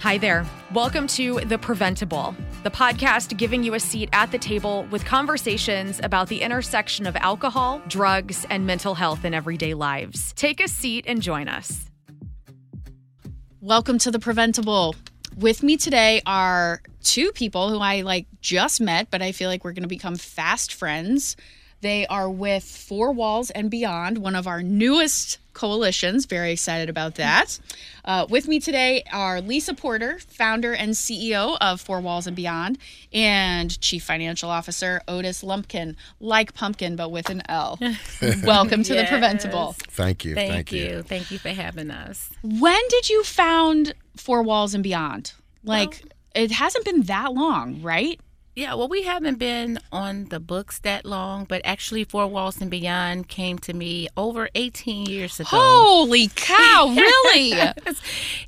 Hi there. Welcome to The Preventable, the podcast giving you a seat at the table with conversations about the intersection of alcohol, drugs, and mental health in everyday lives. Take a seat and join us. Welcome to The Preventable. With me today are two people who I like just met, but I feel like we're going to become fast friends. They are with Four Walls and Beyond, one of our newest coalitions. Very excited about that. Uh, with me today are Lisa Porter, founder and CEO of Four Walls and Beyond, and Chief Financial Officer Otis Lumpkin, like pumpkin but with an L. Welcome to Yes. the Preventable. Thank you. Thank, Thank, you. Thank you for having us. When did you found Four Walls and Beyond? Like, it hasn't been that long, right? Yeah, well, we haven't been on the books that long, but actually, Four Walls and Beyond came to me over 18 years ago. Holy cow, really?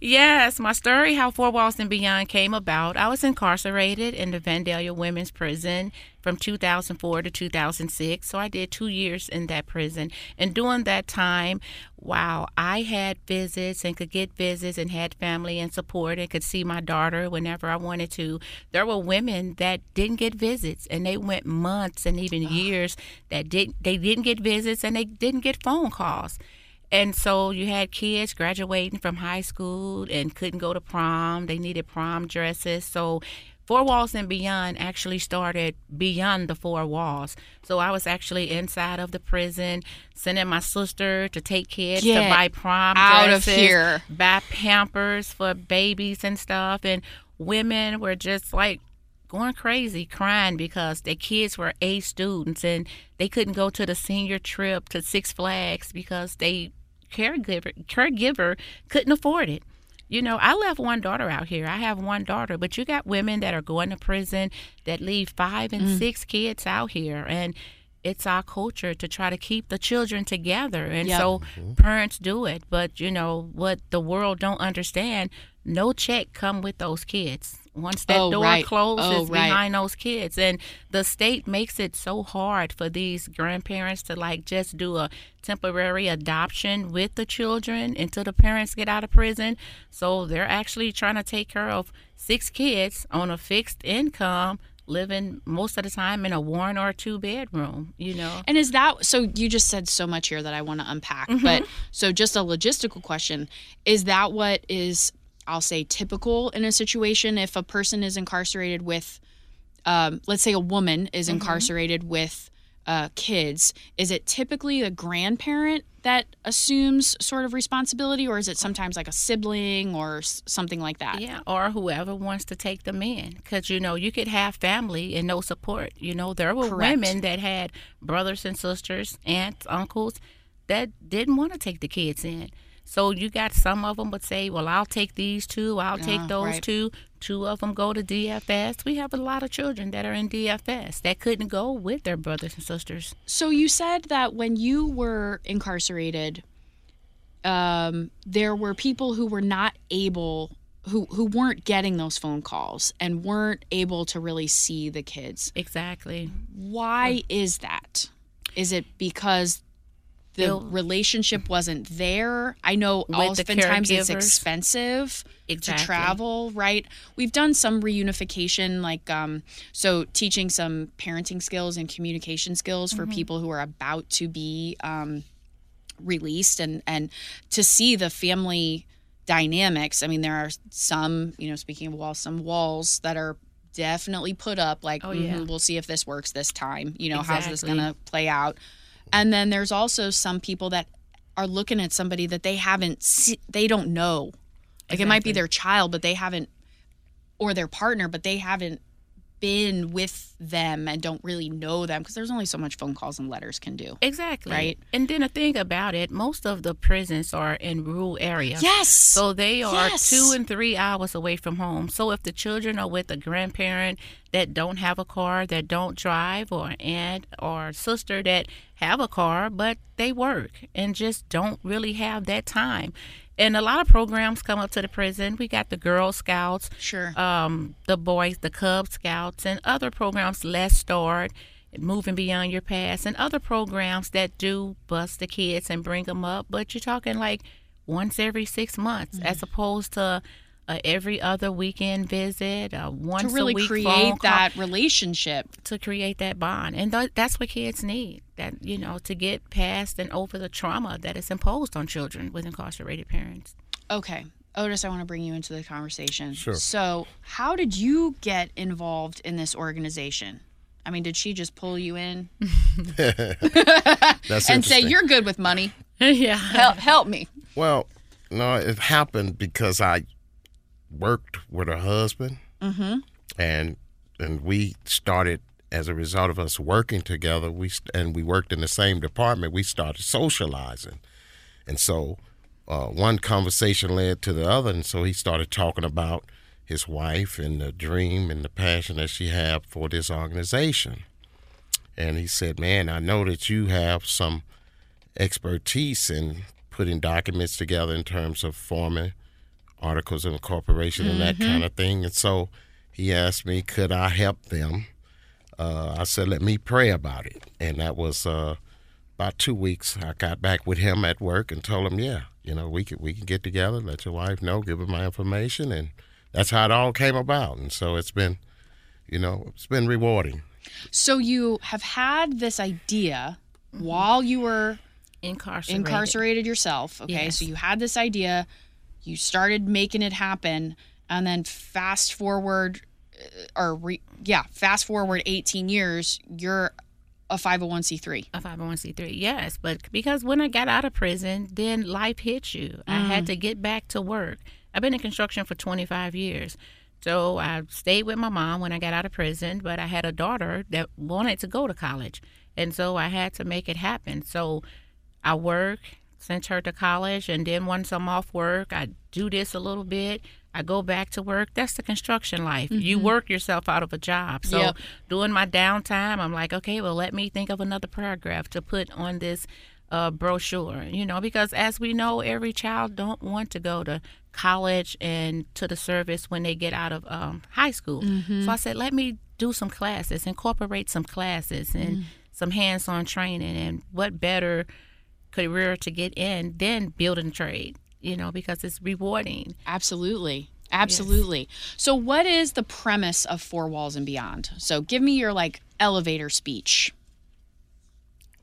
yes, my story how Four Walls and Beyond came about. I was incarcerated in the Vandalia Women's Prison from 2004 to 2006. So I did two years in that prison. And during that time, wow, I had visits and could get visits and had family and support and could see my daughter whenever I wanted to. There were women that didn't get visits and they went months and even ah. years that didn't they didn't get visits and they didn't get phone calls. And so you had kids graduating from high school and couldn't go to prom. They needed prom dresses. So Four Walls and Beyond actually started beyond the four walls. So I was actually inside of the prison, sending my sister to take kids Get to buy prom out of dresses, here. buy pampers for babies and stuff. And women were just like going crazy crying because their kids were A students and they couldn't go to the senior trip to Six Flags because they caregiver caregiver couldn't afford it. You know, I left one daughter out here. I have one daughter, but you got women that are going to prison that leave five and mm. six kids out here and it's our culture to try to keep the children together and Yep. so mm-hmm. parents do it but you know what the world don't understand no check come with those kids once that Oh, door right. closes Oh, right. behind those kids and the state makes it so hard for these grandparents to like just do a temporary adoption with the children until the parents get out of prison so they're actually trying to take care of six kids on a fixed income living most of the time in a one or two bedroom you know And is that so? You just said so much here that I want to unpack. Mm-hmm. But so, just a logistical question: Is that what is I'll say typical in a situation if a person is incarcerated with, um, let's say, a woman is Mm-hmm. incarcerated with uh, kids? Is it typically a grandparent that assumes sort of responsibility, or is it sometimes like a sibling or s- something like that? Yeah, or whoever wants to take them in. Because, you know, you could have family and no support. You know, there were Correct. women that had brothers and sisters, aunts, uncles that didn't want to take the kids in. So you got some of them would say, well, I'll take these two, I'll take Ah, those right. two. Two of them go to DFS. We have a lot of children that are in DFS that couldn't go with their brothers and sisters. So you said that when you were incarcerated, um, there were people who were not able, who who weren't getting those phone calls and weren't able to really see the kids. Exactly. Why is that? Is it because the Ill- relationship wasn't there? I know With oftentimes it's expensive Exactly. to travel, right? We've done some reunification, like um, so teaching some parenting skills and communication skills Mm-hmm. for people who are about to be um, released, and and to see the family dynamics. I mean, there are some, you know, speaking of walls, some walls that are definitely put up like Oh, yeah. "Mhm, we'll see if this works this time you know how's this gonna play out and then there's also some people that are looking at somebody that they haven't se- they don't know. Like it might be their child but they haven't or their partner but they haven't been with them and don't really know them because there's only so much phone calls and letters can do Exactly. Right. And then the thing about it, most of the prisons are in rural areas. yes So they are Yes. two and three hours away from home. So if the children are with a grandparent that don't have a car, that don't drive, or aunt or sister that have a car but they work and just don't really have that time. And a lot of programs come up to the prison. We got the Girl Scouts, sure um, the boys, the Cub Scouts, and other programs, Let's Start, Moving Beyond Your Past, and other programs that do bust the kids and bring them up. But you're talking like once every six months, as opposed to a every other weekend visit, a once to really a week create phone call that relationship. to create that bond, and th- that's what kids need. That you know to get past and over the trauma that is imposed on children with incarcerated parents. Okay. Otis, I want to bring you into the conversation. Sure. So, how did you get involved in this organization? I mean, did she just pull you in That's and say you're good with money? yeah. Help, help me. Well, no, it happened because I worked with her husband, Mm-hmm. and and we started as a result of us working together. We and we worked in the same department. We started socializing, and so uh, one conversation led to the other, and so he started talking about his wife and the dream and the passion that she had for this organization. And he said, "Man, I know that you have some expertise in putting documents together in terms of forming articles of incorporation and that kind of thing. And so he asked me, could I help them? Uh, I said, let me pray about it. And that was uh, about two weeks. I got back with him at work and told him, yeah, you know, we could we can get together, let your wife know, give her my information, and that's how it all came about. And so it's been, you know, it's been rewarding. So, you have had this idea while you were Incarcerated. incarcerated yourself. Okay. Yes. So, you had this idea, you started making it happen, and then fast forward, uh, or re, yeah, fast forward 18 years, you're a 501c3. A 501c3, yes. But because when I got out of prison, then life hit you. I had to get back to work. I've been in construction for 25 years. So I stayed with my mom when I got out of prison, but I had a daughter that wanted to go to college. And so I had to make it happen. So I work, sent her to college, and then once I'm off work, I do this a little bit. I go back to work. That's the construction life. You work yourself out of a job. So Yep. during my downtime, I'm like, okay, well, let me think of another paragraph to put on this uh, brochure. You know, because as we know, every child don't want to go to college and to the service when they get out of um, high school. So I said, let me do some classes, incorporate some classes and some hands-on training. And what better career to get in than building trade? You know, because it's rewarding. Absolutely. Absolutely. So, what is the premise of Four Walls and Beyond? So, give me your like elevator speech.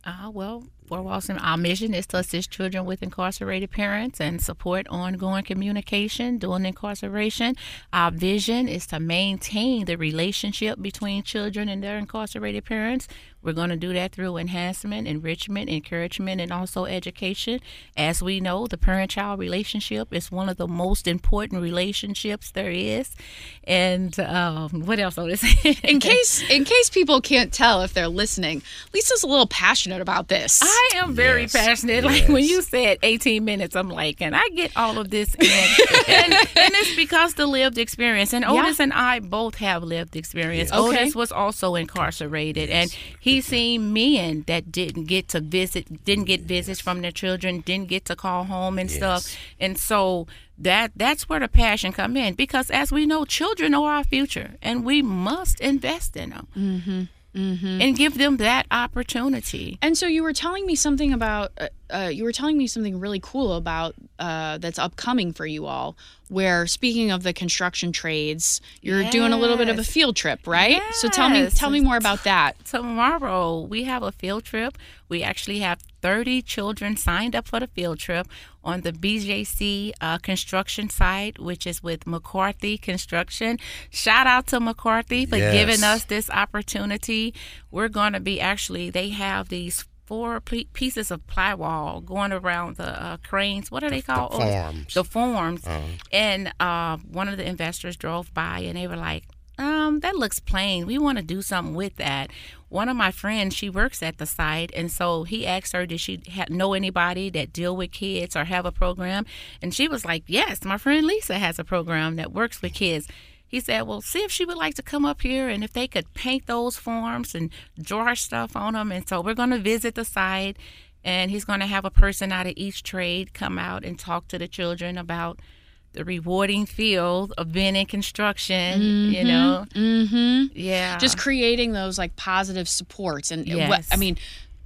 Uh, well, Four Walls our mission is to assist children with incarcerated parents and support ongoing communication during incarceration. Our vision is to maintain the relationship between children and their incarcerated parents. We're going to do that through enhancement, enrichment, encouragement, and also education. As we know, the parent child relationship is one of the most important relationships there is. And um, what else? In case in case people can't tell if they're listening, Lisa's a little passionate about this. I am very Yes, passionate. Like when you said 18 minutes, I'm like, and I get all of this in. and, and it's because the lived experience. And Otis and I both have lived experience. Yeah. Okay. Otis was also incarcerated, and he seen men that didn't get to visit, didn't get visits from their children, didn't get to call home and stuff. And so that that's where the passion come in because as we know children are our future and we must invest in them Mm-hmm. And give them that opportunity. And so you were telling me something about uh, uh, you were telling me something really cool about uh, that's upcoming for you all. Where speaking of the construction trades, you're doing a little bit of a field trip, right? So tell me tell me more about that. tomorrow we have a field trip. We actually have 30 children signed up for the field trip on the BJC uh, construction site, which is with McCarthy Construction. Shout out to McCarthy for Yes. giving us this opportunity. We're going to be actually, they have these four pieces of plywall going around the uh, cranes. What are they called? The forms. The forms. Uh, And uh, one of the investors drove by and they were like, um, that looks plain. We want to do something with that. One of my friends, she works at the site, and so he asked her, did she ha- know anybody that deal with kids or have a program? And she was like, yes, my friend Lisa has a program that works with kids. He said, well, see if she would like to come up here and if they could paint those forms and draw stuff on them. And so we're going to visit the site, and he's going to have a person out of each trade come out and talk to the children about the rewarding field of being in construction, you know. Mm-hmm. Yeah. Just creating those like positive supports, and what I mean,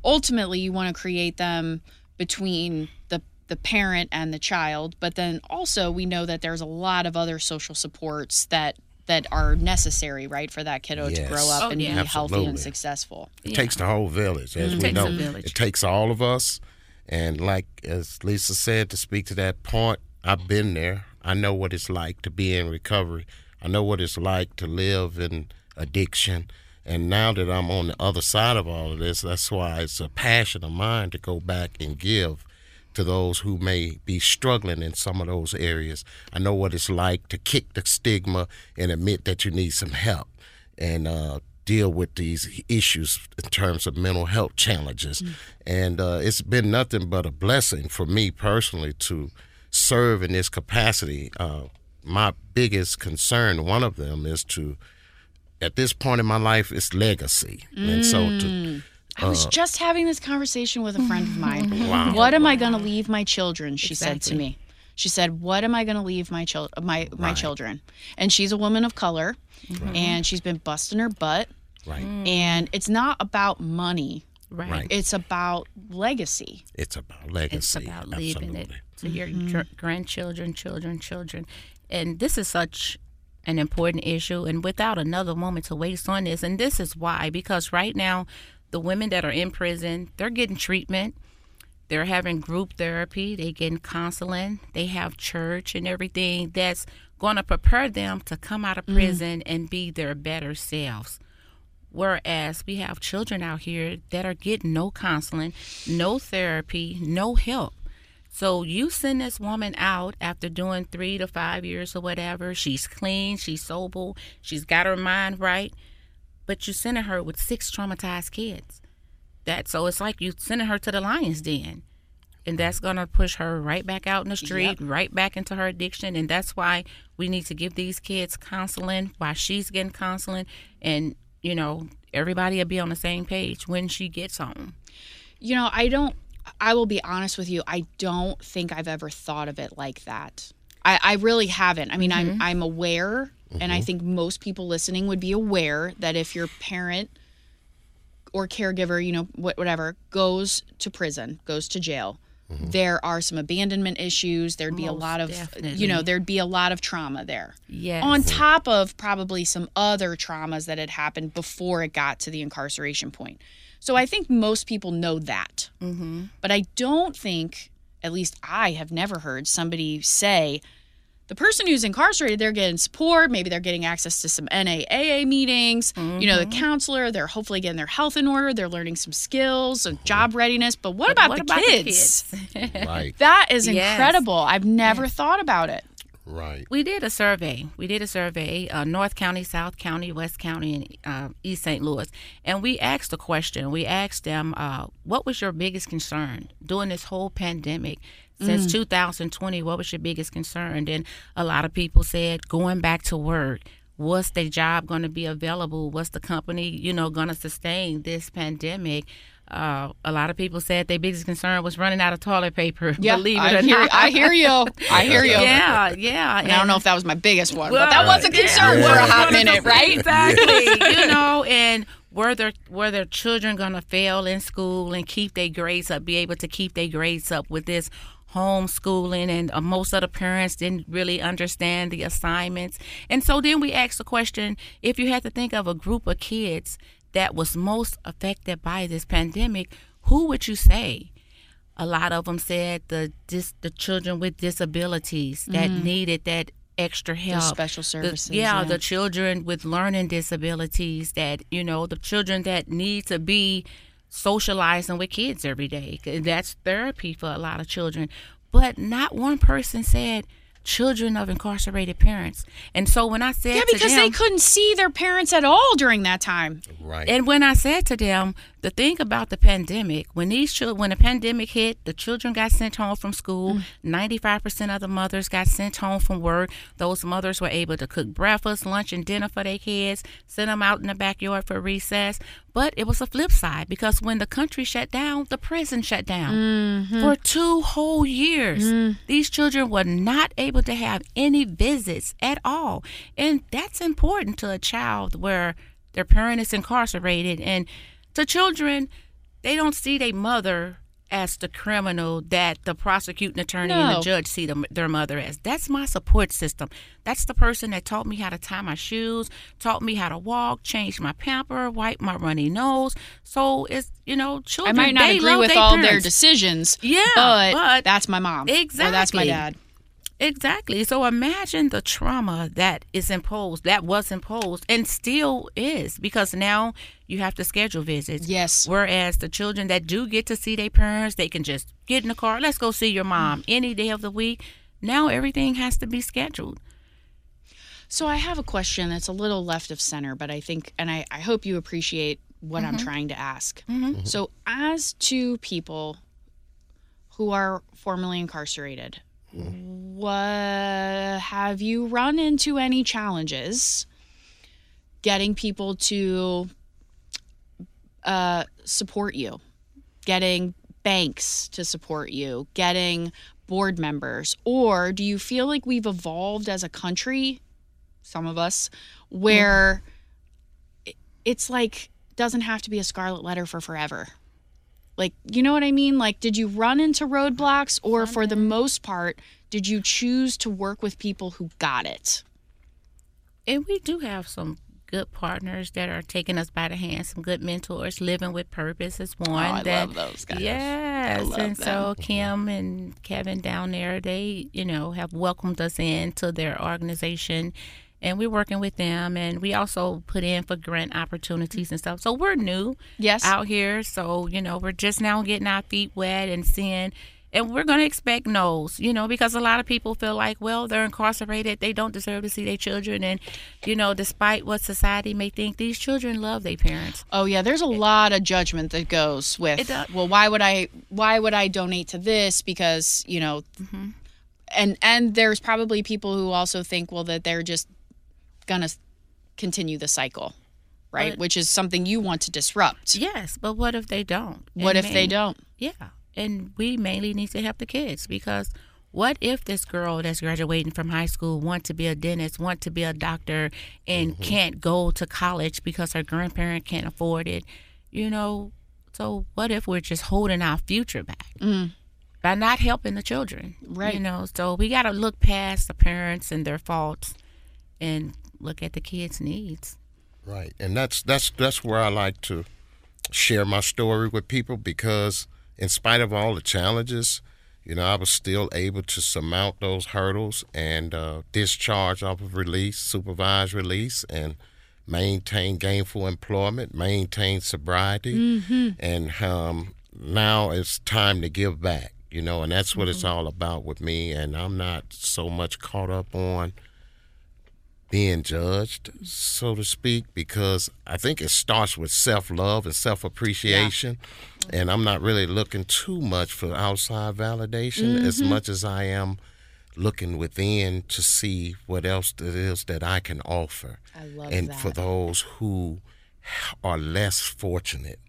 ultimately, you want to create them between the the parent and the child, but then also we know that there's a lot of other social supports that that are necessary, right, for that kiddo to grow up Oh, and yeah. be healthy and successful. It takes the whole village, as mm-hmm. we know. village. It takes all of us. And like as Lisa said, to speak to that point, I've been there. I know what it's like to be in recovery. I know what it's like to live in addiction. And now that I'm on the other side of all of this, that's why it's a passion of mine to go back and give to those who may be struggling in some of those areas. I know what it's like to kick the stigma and admit that you need some help and uh, deal with these issues in terms of mental health challenges. And uh, it's been nothing but a blessing for me personally to serve in this capacity. Uh, my biggest concern, one of them, is to, at this point in my life, it's legacy. And so to I was uh. just having this conversation with a friend of mine. Wow. What am I going to leave my children? She said to Exactly. me. She said, "What am I going to leave my chil- my my Right. children?" And she's a woman of color, and she's been busting her butt. right, mm. And it's not about money; Right. Right. it's about legacy. it's about legacy. It's about leaving it Absolutely. to your mm-hmm. gr- grandchildren, children, children. And this is such an important issue. And without another moment to waste on this, and this is why, because right now, the women that are in prison, they're getting treatment. They're having group therapy. They getting counseling. They have church and everything that's going to prepare them to come out of mm-hmm. prison and be their better selves. Whereas we have children out here that are getting no counseling, no therapy, no help. So you send this woman out after doing three to five years or whatever. She's clean, she's sober, she's got her mind right, but you sending her with six traumatized kids. That so it's like you sending her to the lion's den, and that's gonna push her right back out in the street, right back into her addiction. And that's why we need to give these kids counseling while she's getting counseling, and you know everybody will be on the same page when she gets home. You know, I don't. I will be honest with you. I don't think I've ever thought of it like that. I, I really haven't. I mean, I'm mm-hmm. I'm aware, and I think most people listening would be aware that if your parent or caregiver, you know, wh- whatever, goes to prison, goes to jail, there are some abandonment issues. There'd be a lot of, definitely. you know, there'd be a lot of trauma there. Yes. On top of probably some other traumas that had happened before it got to the incarceration point. So I think most people know that. Mm-hmm. But I don't think, at least I have never heard somebody say, the person who's incarcerated, they're getting support. Maybe they're getting access to some NAAA meetings. You know, the mm-hmm. counselor, they're hopefully getting their health in order. They're learning some skills and job readiness. But what about, what the, about kids? the kids? Right, That is Yes. incredible. I've never thought about it. Right. We did a survey. We did a survey, uh, North County, South County, West County, and uh, East St. Louis. And we asked a question. We asked them, uh, what was your biggest concern during this whole pandemic? Since 2020, what was your biggest concern? And a lot of people said going back to work. What's the job going to be available? What's the company, you know, going to sustain this pandemic? Uh, a lot of people said their biggest concern was running out of toilet paper. believe it I or hear, not. I hear you. I hear you. Yeah, yeah. And I don't know if that was my biggest one, Well, but that was a concern Yeah. for a hot minute, right? Exactly. you know, and were their were their children gonna fail in school and keep their grades up, be able to keep their grades up with this homeschooling and uh, most of the parents didn't really understand the assignments and so then we asked the question if you had to think of a group of kids that was most affected by this pandemic who would you say? A lot of them said the dis, the children with disabilities that mm-hmm. needed that extra help. special the- services, yeah, yeah. the children with learning disabilities that you know the children that need to be socializing with kids every day. That's therapy for a lot of children. But not one person said children of incarcerated parents and so when i said Yeah, to because them, they couldn't see their parents at all during that time. Right. and when I said to them, the thing about the pandemic, when these children, when the pandemic hit, the children got sent home from school. Mm. Ninety-five percent of the mothers got sent home from work. Those mothers were able to cook breakfast, lunch, and dinner for their kids, send them out in the backyard for recess. But it was a flip side because when the country shut down, the prison shut down mm-hmm. for two whole years. Mm. These children were not able to have any visits at all, and that's important to a child where their parent is incarcerated. And to children they don't see their mother as the criminal that the prosecuting attorney and the judge see them, their mother as. That's my support system. That's the person that taught me how to tie my shoes, taught me how to walk, change my pamper, wipe my runny nose. So it's you know, I children. might not they agree with all their decisions. Yeah, but, but- that's my mom. Or that's my dad. Exactly. So imagine the trauma that is imposed, that was imposed, and still is, because now you have to schedule visits. Yes. Whereas the children that do get to see their parents, they can just get in the car, let's go see your Mm. mom any day of the week. Now everything has to be scheduled. So I have a question that's a little left of center, but I think, and I, I hope you appreciate what I'm mm-hmm. trying to ask. Mm-hmm. Mm-hmm. So, as two people who are formerly incarcerated, what have you run into any challenges getting people to uh, support you, getting banks to support you, getting board members, or do you feel like we've evolved as a country some of us, where it- it's like doesn't have to be a scarlet letter for forever. Like, you know what I mean? Like, did you run into roadblocks, or for the most part, did you choose to work with people who got it? And we do have some good partners that are taking us by the hand, some good mentors. Living with Purpose is one. Oh, I that, love those guys. Yes. and so Kim and Kevin down there, they, you know, have welcomed us into their organization. And we're working with them. And we also put in for grant opportunities and stuff. So we're new Yes. out here. So, you know, we're just now getting our feet wet and seeing. And we're going to expect no's, you know, because a lot of people feel like, well, they're incarcerated. They don't deserve to see their children. And, you know, despite what society may think, these children love their parents. Oh yeah, there's a lot of judgment that goes with. Well, why would I? Why would I donate to this? Because you know, Mm-hmm. and and there's probably people who also think, well, that they're just gonna continue the cycle, right? But- Which is something you want to disrupt. Yes, but what if they don't? What And if they don't? Yeah, and we mainly need to help the kids because what if this girl that's graduating from high school want to be a dentist, want to be a doctor, and mm-hmm. can't go to college because her grandparent can't afford it? You know, so what if we're just holding our future back mm. by not helping the children? Right. You know, so we got to look past the parents and their faults and look at the kids' needs. Right, and that's that's that's where I like to share my story with people because, in spite of all the challenges, you know, I was still able to surmount those hurdles and uh, discharge off of release, supervised release, and maintain gainful employment, maintain sobriety, and um, now it's time to give back. You know, and that's what it's all about with me. And I'm not so much caught up on being judged, so to speak, because I think it starts with self love and self appreciation. And I'm not really looking too much for outside validation mm-hmm. as much as I am looking within to see what else it is that I can offer. I love and that. for those who are less fortunate.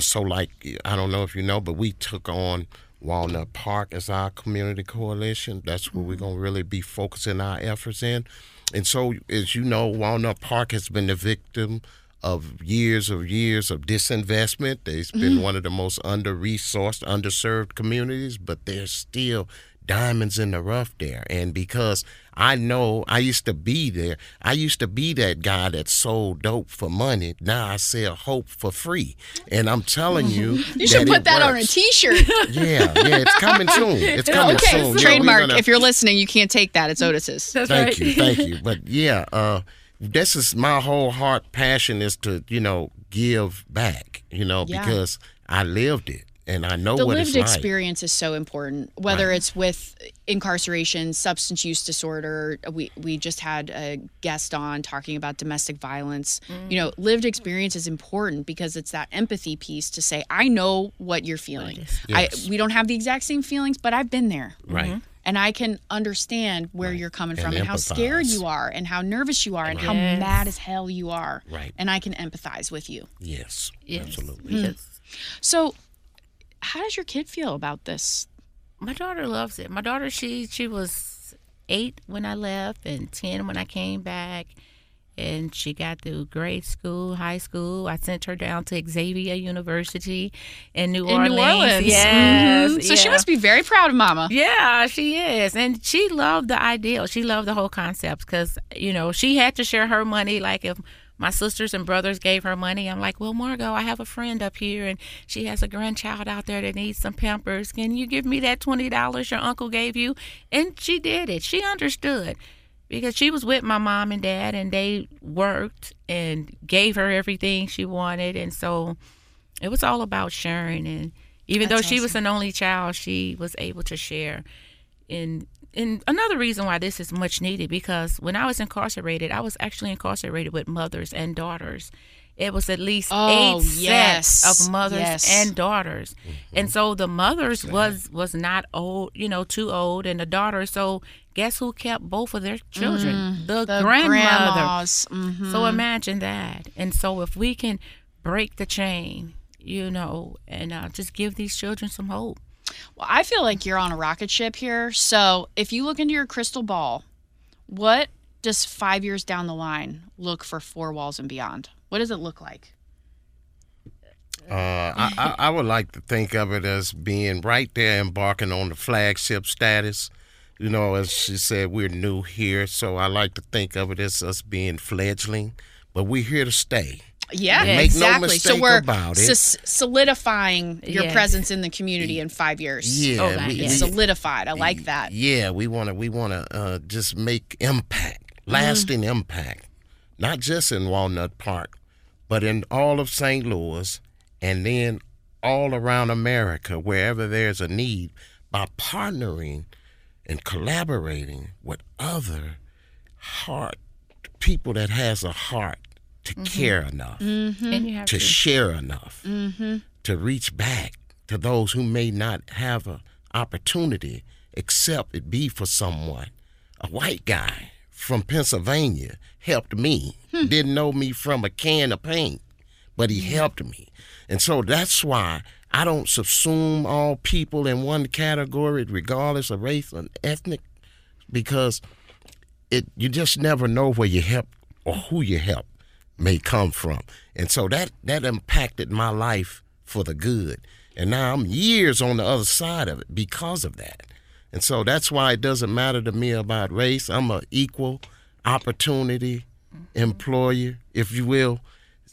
So, like, I don't know if you know, but we took on Walnut Park as our community coalition. That's where we're mm-hmm. going to really be focusing our efforts in. And so, as you know, Walnut Park has been the victim of years of years of disinvestment. It's been mm-hmm. one of the most under resourced, underserved communities, but there's still diamonds in the rough there. And because I know I used to be there, I used to be that guy that sold dope for money. Now I sell hope for free. And I'm telling you, You should that put it that on a works. T-shirt. Yeah, yeah, it's coming soon. It's coming okay, soon. Yeah, trademark. gonna- if you're listening, you can't take that. It's Otis's. That's thank you, thank you. But yeah, uh, this is my whole heart passion is to you know give back. You know Yeah. because I lived it and I know the what lived it's like. experience is so important whether Right. it's with incarceration substance use disorder we we just had a guest on talking about domestic violence you know lived experience is important because it's that empathy piece to say i know what you're feeling Yes. i we don't have the exact same feelings but i've been there Right. and I can understand where you're coming And from and how scared you are and how nervous you are and how Yes. mad as hell you are. Right. And I can empathize with you. Yes, Yes. absolutely. Hmm. Yes. So, how does your kid feel about this? My daughter loves it. My daughter, she she was eight when I left and ten when I came back, and she got through grade school, high school. I sent her down to Xavier University in New In Orleans. New Orleans. Yes. Mhm. So she must be very proud of Mama. Yeah, she is. And she loved the ideal. She loved the whole concept because, you know, she had to share her money. Like if my sisters and brothers gave her money, I'm like, well, Margot, I have a friend up here and she has a grandchild out there that needs some pampers. Can you give me that $20 your uncle gave you? And she did it. She understood because she was with my mom and dad and they worked and gave her everything she wanted. And so it was all about sharing. And even That's though she was an only child, she was able to share. And and another reason why this is much needed because when I was incarcerated, I was actually incarcerated with mothers and daughters. It was at least Oh, eight yes. sets of mothers Yes. and daughters, and so the mothers was was not old, you know, too old, and the daughters. So guess who kept both of their children? the, Mm, The grandmother. grandmas. Mhm. So imagine that. And so if we can break the chain, you know, and uh, just give these children some hope. Well, I feel like you're on a rocket ship here. So if you look into your crystal ball, what does five years down the line look for four walls and beyond? What does it look like? Uh, I, I, I would like to think of it as being right there, embarking on the flagship status. You know, as she said, we're new here, so I like to think of it as us being fledgling, but we're here to stay. Yeah, Yeah. Make no exactly. so we're about it. sus- solidifying your Yes. presence in the community in five years. Yeah, Oh, we, yeah. we- solidified. I like that. Yeah, we want to we want to uh, just make impact, lasting impact, not just in Walnut Park, but in all of St. Louis, and then all around America, wherever there's a need, by partnering and collaborating with other heart people that has a heart to mm-hmm. care enough mm-hmm. And you have to. to. share enough mm-hmm. to reach back to those who may not have an opportunity except it be for someone. A white guy from Pennsylvania helped me, hmm. didn't know me from a can of paint, but he helped me. And so that's why I don't subsume all people in one category, regardless of race and ethnic, because it you just never know where you help or who you help may come from. And so that that impacted my life for the good. And now I'm years on the other side of it because of that. And so that's why it doesn't matter to me about race. I'm a equal opportunity mm-hmm. employer, if you will.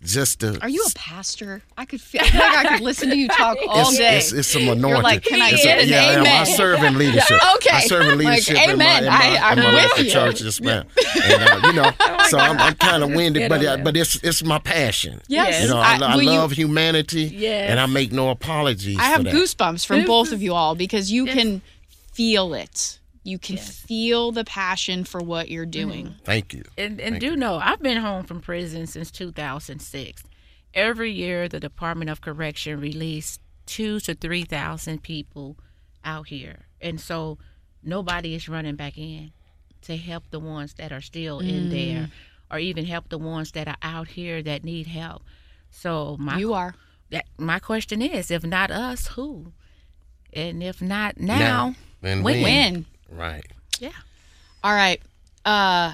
Just to Are you a pastor? I could feel like I could listen to you talk all it's, day. It's, it's some anointing. like, can I It's get a- an yeah, I am. I serve in leadership. Okay. I serve in Like, leadership in my, amen. in my, I- I'm in my with local you. church. Yes, ma'am. And, uh, you know, so I'm, I'm kind of winded, but on uh, but it's it's my passion. Yes. You know, I, I will you- love humanity, Yes. and I make no apologies. I have for that. goosebumps from both of you all because you Yes. can feel it. You can Yes. feel the passion for what you're mm-hmm. doing. Thank you. And, and do know, I've been home from prison since 2006. Every year, the Department of Correction released two to 3,000 people out here. And so nobody is running back in to help the ones that are still in mm. there or even help the ones that are out here that need help. So my You are. that, my question is, if not us, who? And if not now, Then when? Win. Right. yeah. All right. Uh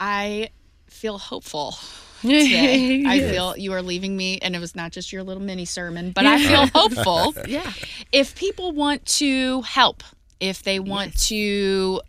I feel hopeful today. I feel you are leaving me and it was not just your little mini sermon, but I feel hopeful. Yeah. if people want to help, if they want to,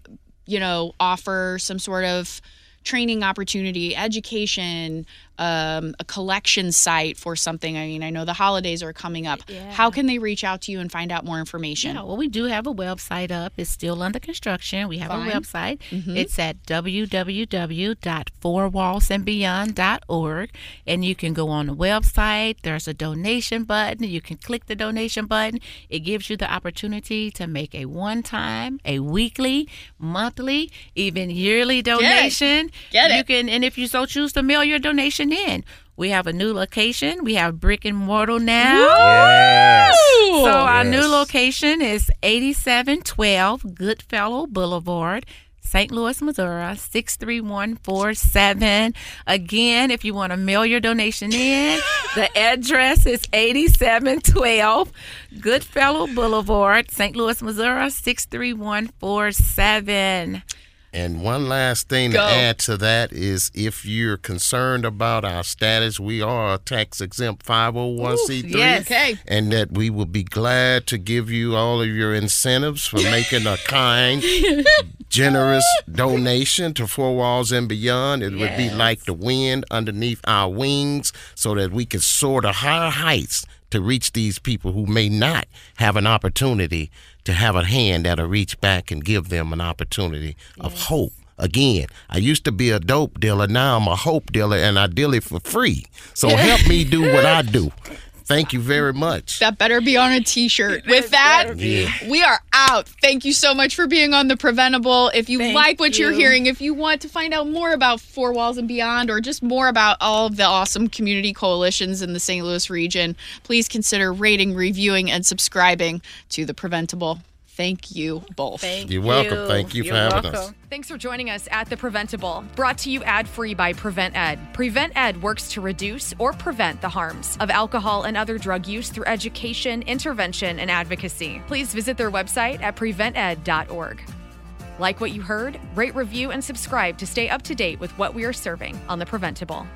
you know, offer some sort of training opportunity, education, um, a collection site for something. I mean, I know the holidays are coming up. Yeah. How can they reach out to you and find out more information? Yeah, well, we do have a website up. It's still under construction. We have Fine. a website. It's at www.fourwallsandbeyond.org. And you can go on the website. There's a donation button. You can click the donation button. It gives you the opportunity to make a one time, a weekly, monthly, even yearly donation. Get it. You it. can, and if you so choose to mail your donation in. We have a new location. We have brick and mortar now. Yes. So our new location is 8712 Goodfellow Boulevard, St. Louis, Missouri 63147. Again, if you want to mail your donation in, the address is 8712 Goodfellow Boulevard, St. Louis, Missouri 63147. And one last thing Go. to add to that is if you're concerned about our status, we are a tax exempt 501c3. yes. Okay. And that we will be glad to give you all of your incentives for making a kind, generous donation to Four Walls and Beyond. It would be like the wind underneath our wings so that we can soar to higher heights to reach these people who may not have an opportunity to have a hand that'll reach back and give them an opportunity of hope. Again, I used to be a dope dealer. Now I'm a hope dealer and I deal it for free. So help me do what I do. Thank you very much. That better be on a t-shirt. With that, we are out. Thank you so much for being on the Preventable. If you Thank like what you're hearing, if you want to find out more about Four Walls and Beyond or just more about all of the awesome community coalitions in the St. Louis region, please consider rating, reviewing, and subscribing to the Preventable. Thank you both. Thank You're you. welcome. Thank you for You're having us. Thanks for joining us at The Preventable, brought to you ad free by Prevent Ed. Prevent Ed works to reduce or prevent the harms of alcohol and other drug use through education, intervention, and advocacy. Please visit their website at prevented.org. Like what you heard? Rate, review, and subscribe to stay up to date with what we are serving on The Preventable.